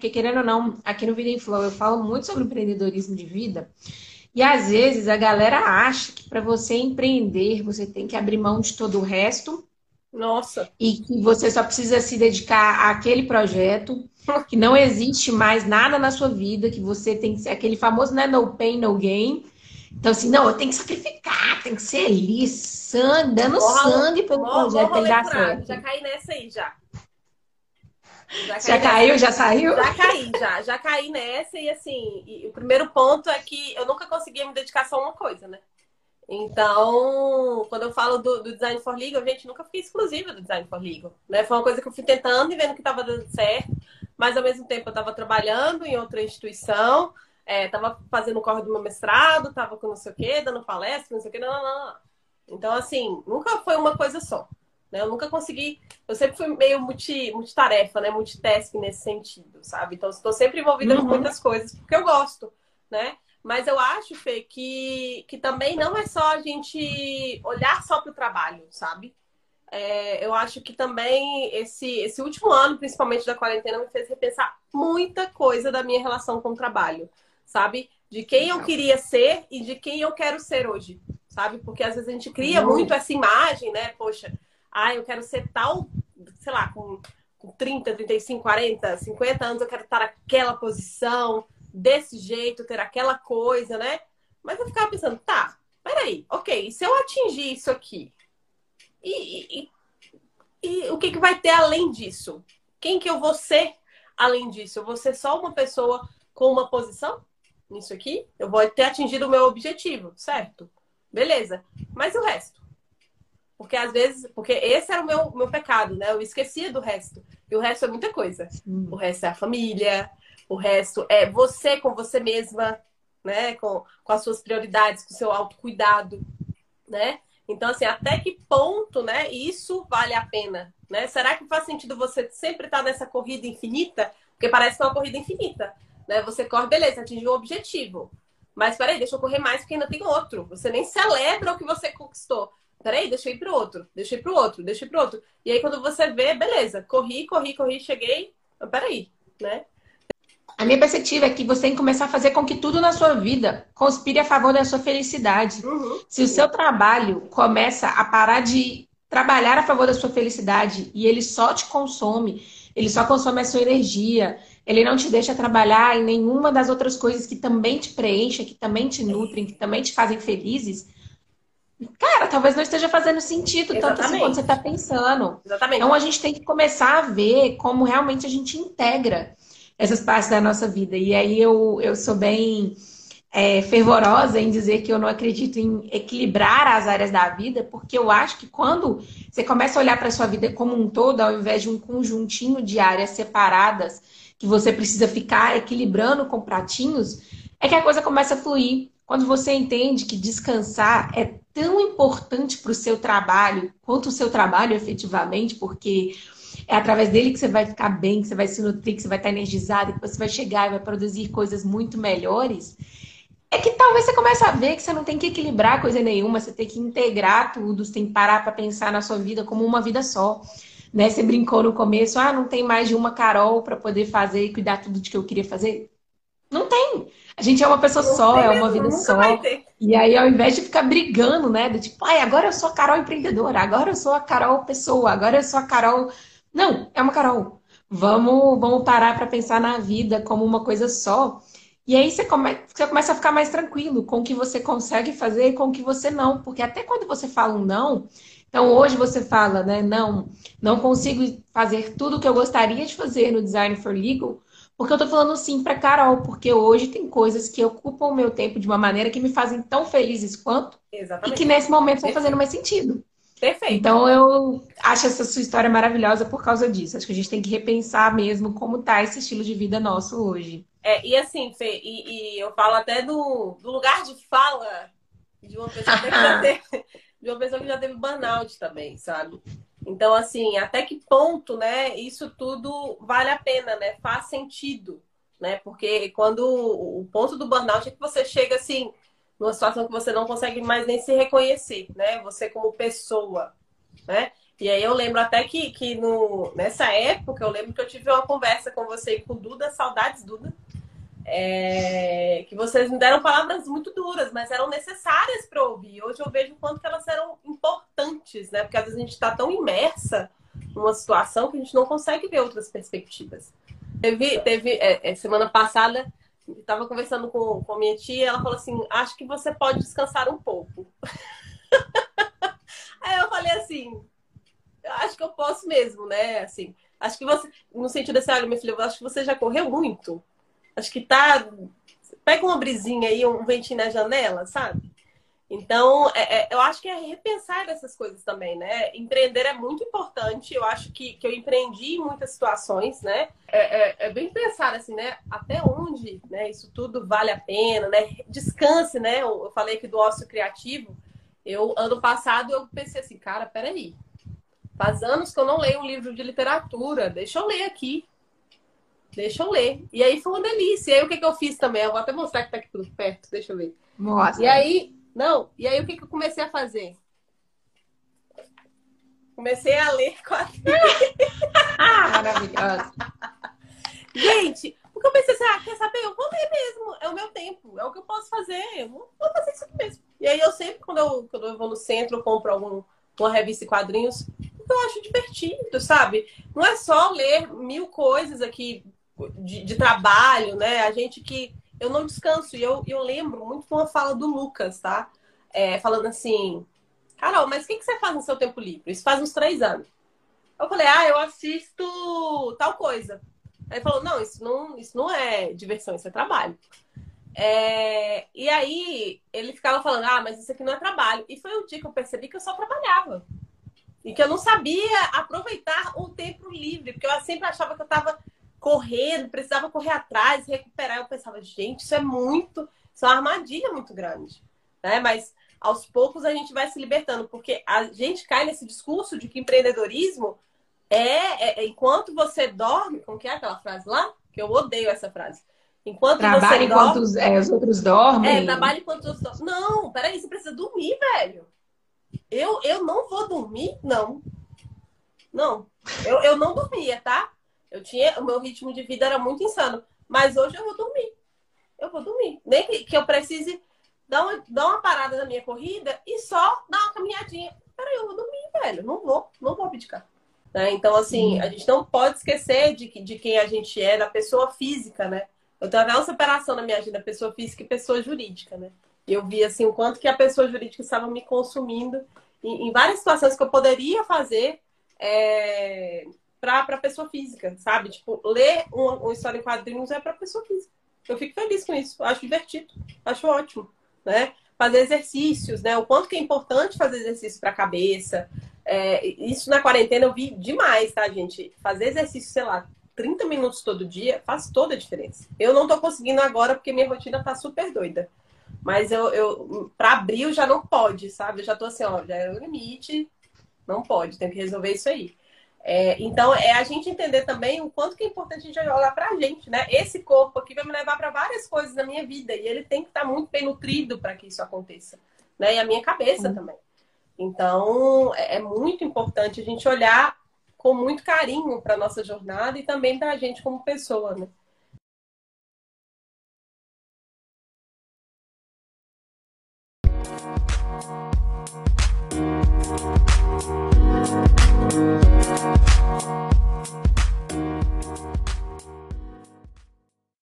Porque, querendo ou não, aqui no Vida em Flow eu falo muito sobre empreendedorismo de vida. E às vezes a galera acha que para você empreender, você tem que abrir mão de todo o resto. Nossa. E que você só precisa se dedicar àquele projeto, que não existe mais nada na sua vida, que você tem que ser aquele famoso né, no pain, no gain. Então, assim, não, eu tenho que sacrificar, tem que ser ali, sangue, dando morra, sangue pelo morra, projeto morra, certo. Já caí nessa aí, já. Já, já caiu, já saiu? Já caí, já. Já caí nessa e assim, e o primeiro ponto é que eu nunca conseguia me dedicar só a uma coisa, né? Então, quando eu falo do, do, Design for Legal, gente, nunca fiquei exclusiva do Design for Legal. Né? Foi uma coisa que eu fui tentando e vendo que estava dando certo, mas ao mesmo tempo eu estava trabalhando em outra instituição, estava é, fazendo o corre do meu mestrado, estava com não sei o quê, dando palestra, não sei o quê, não, não, não. Então, assim, nunca foi uma coisa só. Né? Eu nunca consegui. Eu sempre fui meio multi, multitarefa, né? Multitask nesse sentido, sabe? Então, estou sempre envolvida uhum. com muitas coisas, porque eu gosto, né? Mas eu acho, Fê, que, que também não é só a gente olhar só para o trabalho, sabe? É, eu acho que também esse, esse último ano, principalmente da quarentena, me fez repensar muita coisa da minha relação com o trabalho, sabe? De quem eu queria ser e de quem eu quero ser hoje, sabe? Porque às vezes a gente cria muito essa imagem, né? Poxa, ah, eu quero ser tal, sei lá, com, com 30, 35, 40, 50 anos, eu quero estar naquela posição, desse jeito, ter aquela coisa, né? Mas eu ficava pensando, tá, peraí, ok, e se eu atingir isso aqui? E, e, e, o que, que vai ter além disso? Quem que eu vou ser além disso? Eu vou ser só uma pessoa com uma posição nisso aqui? Eu vou ter atingido o meu objetivo, certo? Beleza. Mas o resto? Porque às vezes, porque esse era o meu, meu pecado, né? Eu esquecia do resto. E o resto é muita coisa. Sim. O resto é a família, o resto é você com você mesma, né? Com, com as suas prioridades, com o seu autocuidado, né? Então, assim, até que ponto, né, isso vale a pena, né? Será que faz sentido você sempre estar nessa corrida infinita? Porque parece que é uma corrida infinita, né? Você corre, beleza, atingiu o objetivo. Mas peraí, deixa eu correr mais porque ainda tem outro. Você nem celebra o que você conquistou. Peraí, deixa eu ir pro outro, deixa eu ir pro outro, ir pro outro. E aí, quando você vê, beleza, corri, corri, corri, cheguei. Peraí, né? A minha perspectiva é que você tem que começar a fazer com que tudo na sua vida conspire a favor da sua felicidade. Uhum. Se o seu trabalho começa a parar de trabalhar a favor da sua felicidade e ele só te consome, ele só consome a sua energia, ele não te deixa trabalhar em nenhuma das outras coisas que também te preenchem, que também te nutrem, que também te fazem felizes, cara, talvez não esteja fazendo sentido Exatamente. tanto assim quanto você está pensando. Exatamente. Então a gente tem que começar a ver como realmente a gente integra essas partes da nossa vida. E aí eu, eu sou bem é, fervorosa em dizer que eu não acredito em equilibrar as áreas da vida, porque eu acho que quando você começa a olhar para a sua vida como um todo, ao invés de um conjuntinho de áreas separadas, que você precisa ficar equilibrando com pratinhos, é que a coisa começa a fluir. Quando você entende que descansar é tão importante para o seu trabalho quanto o seu trabalho efetivamente, porque é através dele que você vai ficar bem, que você vai se nutrir, que você vai estar energizado, que você vai chegar e vai produzir coisas muito melhores. É que talvez você comece a ver que você não tem que equilibrar coisa nenhuma, você tem que integrar tudo, você tem que parar para pensar na sua vida como uma vida só. Né? Você brincou no começo, ah, não tem mais de uma Carol para poder fazer e cuidar tudo de que eu queria fazer. Não tem. A gente é uma pessoa não só, é uma vida só. E aí, ao invés de ficar brigando, né? Do tipo, ai, agora eu sou a Carol empreendedora, agora eu sou a Carol pessoa, agora eu sou a Carol. Não, é uma Carol. Vamos, vamos parar para pensar na vida como uma coisa só. E aí você, come, você começa a ficar mais tranquilo com o que você consegue fazer e com o que você não. Porque até quando você fala um não, então hoje você fala, né? Não, não consigo fazer tudo o que eu gostaria de fazer no Design for Legal porque eu tô falando sim para Carol, porque hoje tem coisas que ocupam o meu tempo de uma maneira que me fazem tão felizes quanto Exatamente. e que nesse momento estão fazendo mais sentido. Perfeito. Então eu acho essa sua história maravilhosa por causa disso. Acho que a gente tem que repensar mesmo como tá esse estilo de vida nosso hoje. É, e assim, Fê, e, e eu falo até do, do, lugar de fala de uma pessoa que já teve, de uma pessoa que já teve burnout também, sabe? Então, assim, até que ponto, né, isso tudo vale a pena, né? Faz sentido, né? Porque quando o ponto do burnout é que você chega assim, numa situação que você não consegue mais nem se reconhecer, né? Você como pessoa, né? E aí eu lembro até que, que no, nessa época, eu lembro que eu tive uma conversa com você e com o Duda, saudades, Duda, é, que vocês me deram palavras muito duras, mas eram necessárias para ouvir. Hoje eu vejo o quanto elas eram importantes, né? Porque às vezes a gente está tão imersa numa situação que a gente não consegue ver outras perspectivas. Teve, teve é, é semana passada, estava conversando com, com minha tia, ela falou assim: acho que você pode descansar um pouco. Aí eu falei assim, acho que eu posso mesmo, né? Assim, acho que você, no sentido desse, olha, minha filha, eu acho que você já correu muito. Acho que tá. Pega uma brisinha aí, um ventinho na janela, sabe? Então, é, é, eu acho que é repensar essas coisas também, né? Empreender é muito importante. Eu acho que, que eu empreendi em muitas situações, né? É, é, é, bem pensar assim, né? Até onde né, isso tudo vale a pena, né? Descanse, né? Eu, falei aqui do ócio criativo. Eu, ano passado, eu pensei assim, cara, peraí. Faz anos que eu não leio um livro de literatura. Deixa eu ler aqui. Deixa eu ler. E aí foi uma delícia. E aí o que, que eu fiz também? Eu vou até mostrar que tá aqui tudo perto. Deixa eu ver. Mostra. E aí não, e aí o que, que eu comecei a fazer? Comecei a ler quadrinhos. Maravilhosa. Gente, porque eu pensei assim, ah, quer saber? Eu vou ler mesmo, é o meu tempo, é o que eu posso fazer, eu vou, vou fazer isso aqui mesmo. E aí eu sempre, quando eu, quando eu vou no centro, eu compro algum, uma revista e quadrinhos, eu acho divertido, sabe? Não é só ler mil coisas aqui de, de trabalho, né? A gente que eu não descanso. E eu, eu lembro muito de uma fala do Lucas, tá? É, falando assim, Carol, mas o que, que você faz no seu tempo livre? Isso faz uns três anos. Eu falei, ah, eu assisto tal coisa. Aí ele falou, não, isso não, isso não é diversão, isso é trabalho. É... E aí ele ficava falando, ah, mas isso aqui não é trabalho. E foi um dia que eu percebi que eu só trabalhava. E que eu não sabia aproveitar o tempo livre, porque eu sempre achava que eu estava correndo, precisava correr atrás, recuperar. Eu pensava, gente, isso é muito, isso é uma armadilha muito grande, né? Mas aos poucos a gente vai se libertando, porque a gente cai nesse discurso de que empreendedorismo é, é, é enquanto você dorme, como que é aquela frase lá? Que eu odeio essa frase. Enquanto Trabalhe você enquanto dorme, os, é, os outros dormem. É, trabalhe enquanto os outros dormem. Não, peraí, você precisa dormir, velho. Eu, eu não vou dormir? Não. Não. Eu, eu não dormia, tá? Eu tinha, o meu ritmo de vida era muito insano. Mas hoje eu vou dormir. Eu vou dormir. Nem que, que eu precise dar uma, dar uma parada na minha corrida e só dar uma caminhadinha. Peraí, eu vou dormir, velho. Não vou, não vou abdicar. Né? Então, assim, a gente não pode esquecer de, de quem a gente é, da pessoa física, né? Eu tenho até uma separação na minha agenda, pessoa física e pessoa jurídica, né? Eu vi, assim, o quanto que a pessoa jurídica estava me consumindo em, em várias situações que eu poderia fazer é, para pessoa física, sabe? Tipo, ler uma, uma história em quadrinhos é para pessoa física. Eu fico feliz com isso, acho divertido, acho ótimo, né? Fazer exercícios, né? O quanto que é importante fazer exercício para a cabeça. É, isso na quarentena eu vi demais, tá, gente? Fazer exercício, sei lá, 30 minutos todo dia faz toda a diferença. Eu não tô conseguindo agora porque minha rotina tá super doida. Mas eu, eu para abril já não pode, sabe? Eu já tô assim, ó, já é o limite, não pode, tem que resolver isso aí. É, então, é a gente entender também o quanto que é importante a gente olhar para a gente, né? Esse corpo aqui vai me levar para várias coisas na minha vida e ele tem que estar tá muito bem nutrido para que isso aconteça, né? E a minha cabeça uhum. também. Então, é, é muito importante a gente olhar com muito carinho para nossa jornada e também para a gente como pessoa, né?